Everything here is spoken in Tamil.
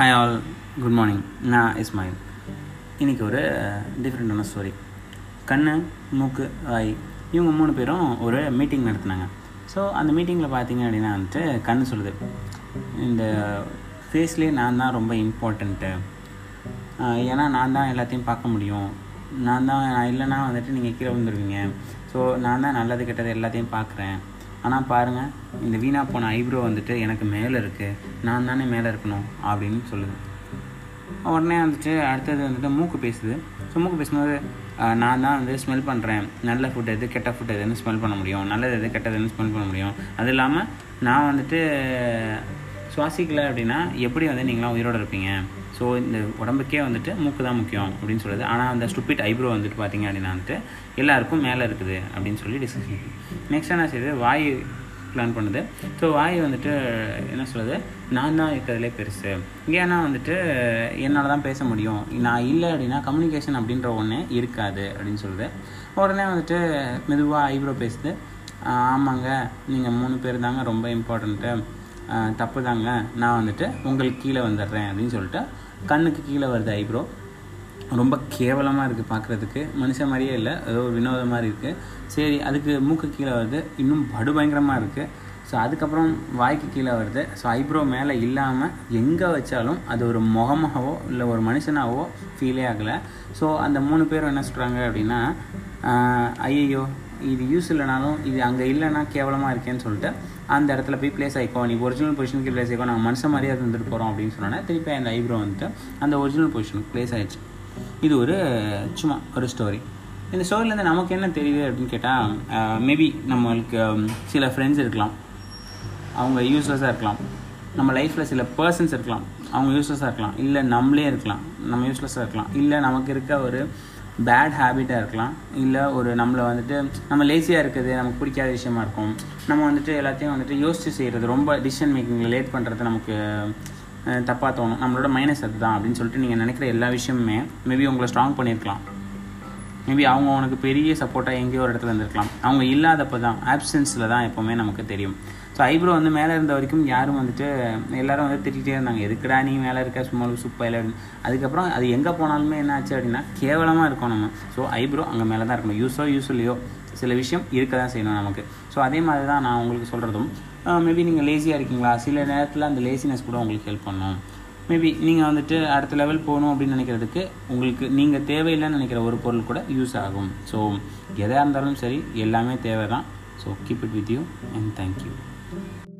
ஹாய் ஆல் குட் மார்னிங் நான் இஸ்மாயில் இன்றைக்கி ஒரு டிஃப்ரெண்ட்டான ஸ்டோரி கண்ணு மூக்கு வாய் இவங்க மூணு பேரும் ஒரு மீட்டிங் நடத்துனாங்க. ஸோ அந்த மீட்டிங்கில் பார்த்தீங்க அப்படின்னா வந்துட்டு கண்ணு சொல்லுது. இந்த ஃபேஸ்லேயே நான் தான் ரொம்ப இம்பார்ட்டண்ட்டு ஏன்னா நான் தான் எல்லாத்தையும் பார்க்க முடியும். நான் தான் நான் இல்லைன்னா வந்துட்டு நீங்கள் கீழே வந்துடுவீங்க ஸோ நான் தான் நல்லது கெட்டது எல்லாத்தையும் பார்க்குறேன். ஆனால் பாருங்கள் இந்த வீணாக போன ஐப்ரோ வந்துட்டு எனக்கு மேலே இருக்குது நான் தானே மேலே இருக்கணும் அப்படின்னு சொல்லுது. உடனே வந்துட்டு அடுத்தது வந்துட்டு மூக்கு பேசுது. ஸோ மூக்கு பேசும்போது நான் தான் வந்து ஸ்மெல் பண்ணுறேன் நல்ல ஃபுட் எது கெட்ட ஃபுட் எதுன்னு ஸ்மெல் பண்ண முடியும். நல்லது எது கெட்டதுன்னு ஸ்மெல் பண்ண முடியும். அது இல்லாமல் நான் வந்துட்டு சுவாசிக்கலை அப்படின்னா எப்படி வந்து நீங்களாம் உயிரோடு இருப்பீங்க? ஸோ இந்த உடம்புக்கே வந்துட்டு மூக்கு தான் முக்கியம் அப்படின்னு சொல்லுது ஆனால் அந்த ஸ்டூபிட் ஐப்ரோ வந்துட்டு பார்த்தீங்க அப்படின்னா வந்துட்டு எல்லாருக்கும் மேலே இருக்குது அப்படின்னு சொல்லி டிஸ்கஷன் நெக்ஸ்ட் என்ன செய்யுது? வாய் பிளான் பண்ணுது. ஸோ வாய் வந்துட்டு என்ன சொல்லுது நான் தான் இருக்கிறதுலே பெருசு. ஏன்னா வந்துட்டு என்னால் தான் பேச முடியும். நான் இல்லை அப்படின்னா கம்யூனிகேஷன் அப்படின்ற ஒன்று இருக்காது அப்படின்னு சொல்லுது. உடனே வந்துட்டு மெதுவாக ஐப்ரோ பேசுது. ஆமாங்க. நீங்கள் மூணு பேர் தாங்க ரொம்ப இம்பார்ட்டண்ட்டு தப்பு தாங்க நான் வந்துட்டு உங்களுக்கு கீழே வந்துடுறேன் அப்படின்னு சொல்லிட்டு கண்ணுக்கு கீழே வருது ஐப்ரோ ரொம்ப கேவலமாக இருக்குது பார்க்குறதுக்கு மனுஷன் மாதிரியே இல்லை. ஏதோ ஒரு வினோதம் மாதிரி இருக்குது சரி அதுக்கு மூக்கு கீழே வருது. இன்னும் படுபயங்கரமாக இருக்குது ஸோ அதுக்கப்புறம் வாய்க்கு கீழே வருது. ஸோ ஐப்ரோ மேலே இல்லாமல் எங்கே வச்சாலும் அது ஒரு முகமாகவோ இல்லை ஒரு மனுஷனாகவோ ஃபீலே ஆகலை. ஸோ அந்த மூணு பேரும் என்ன சொல்கிறாங்க அப்படின்னா ஐயையோ இது யூஸ் இல்லைனாலும் இது அங்கே இல்லைன்னா கேவலமாக இருக்கேன்னு சொல்லிட்டு அந்த இடத்துல போய் ப்ளேஸ் ஆகிக்கோ நீ ஒரிஜினல் பொசிஷனுக்கு ப்ளேஸ் ஆகிக்கோ நாங்கள் மனுஷன் மாதிரியே வந்துட்டு போகிறோம் அப்படின்னு சொன்னோன்னா திருப்பி அந்த ஐப்ரோ வந்துட்டு அந்த ஒரிஜினல் பொசிஷனுக்கு ப்ளேஸ் ஆயிடுச்சு. இது ஒரு சும்மா ஒரு ஸ்டோரி இந்த ஸ்டோரியிலேருந்து நமக்கு என்ன தெரியுது அப்படின்னு கேட்டால் மேபி நம்மளுக்கு சில ஃப்ரெண்ட்ஸ் இருக்கலாம். அவங்க யூஸ்லெஸ்ஸாக இருக்கலாம். நம்ம லைஃப்பில் சில பர்சன்ஸ் இருக்கலாம். அவங்க யூஸ்லெஸ்ஸாக இருக்கலாம். இல்லை நம்மளே இருக்கலாம். நம்ம யூஸ்லெஸ்ஸாக இருக்கலாம். இல்லை நமக்கு இருக்க ஒரு பேட் ஹேபிட்டாக இருக்கலாம். இல்லை ஒரு நம்மளை வந்துட்டு நம்ம லேசியாக இருக்குது நமக்கு பிடிக்காத விஷயமா இருக்கும். நம்ம வந்துட்டு எல்லாத்தையும் வந்துட்டு யோசித்து செய்கிறது ரொம்ப டிசிஷன் மேக்கிங்கில் லேட் பண்ணுறது நமக்கு தப்பாக தோணும். நம்மளோட மைனஸ் அதுதான் அப்படின்னு சொல்லிட்டு நீங்கள் நினைக்கிற எல்லா விஷயமுமே மேபி உங்களை ஸ்ட்ராங் பண்ணியிருக்கலாம். மேபி அவங்க உனக்கு பெரிய சப்போர்ட்டாக எங்கேயோ ஒரு இடத்துல இருந்திருக்கலாம். அவங்க இல்லாதப்போ தான் ஆப்சன்ஸில் தான் எப்போவுமே நமக்கு தெரியும். ஸோ ஐப்ரோ வந்து மேலே இருந்த வரைக்கும் யாரும் வந்துட்டு எல்லாரும் வந்து திட்டிகிட்டே இருந்தாங்க. எதுக்குடா நீ மேலே இருக்க? சும்மா சுப்பையில் அதுக்கப்புறம் அது எங்கே போனாலுமே என்ன ஆச்சு அப்படின்னா கேவலமாக இருக்கும் நம்ம. ஸோ ஐப்ரோ அங்கே மேலே தான் இருக்கணும் யூஸோ யூஸ் இல்லையோ சில விஷயம் இருக்க தான் செய்யணும் நமக்கு. ஸோ அதே மாதிரி தான் நான் உங்களுக்கு சொல்கிறதும் மேபி நீங்கள் லேசியாக இருக்கீங்களா? சில நேரத்தில் அந்த லேசினஸ் கூட உங்களுக்கு ஹெல்ப் பண்ணும். மேபி நீங்கள் வந்துட்டு அடுத்த லெவல் போகணும் அப்படின்னு நினைக்கிறதுக்கு உங்களுக்கு நீங்கள் தேவையில்லைன்னு நினைக்கிற ஒரு பொருள் கூட யூஸ் ஆகும். ஸோ எதாக இருந்தாலும் சரி எல்லாமே தேவை தான் so keep it with you and thank you.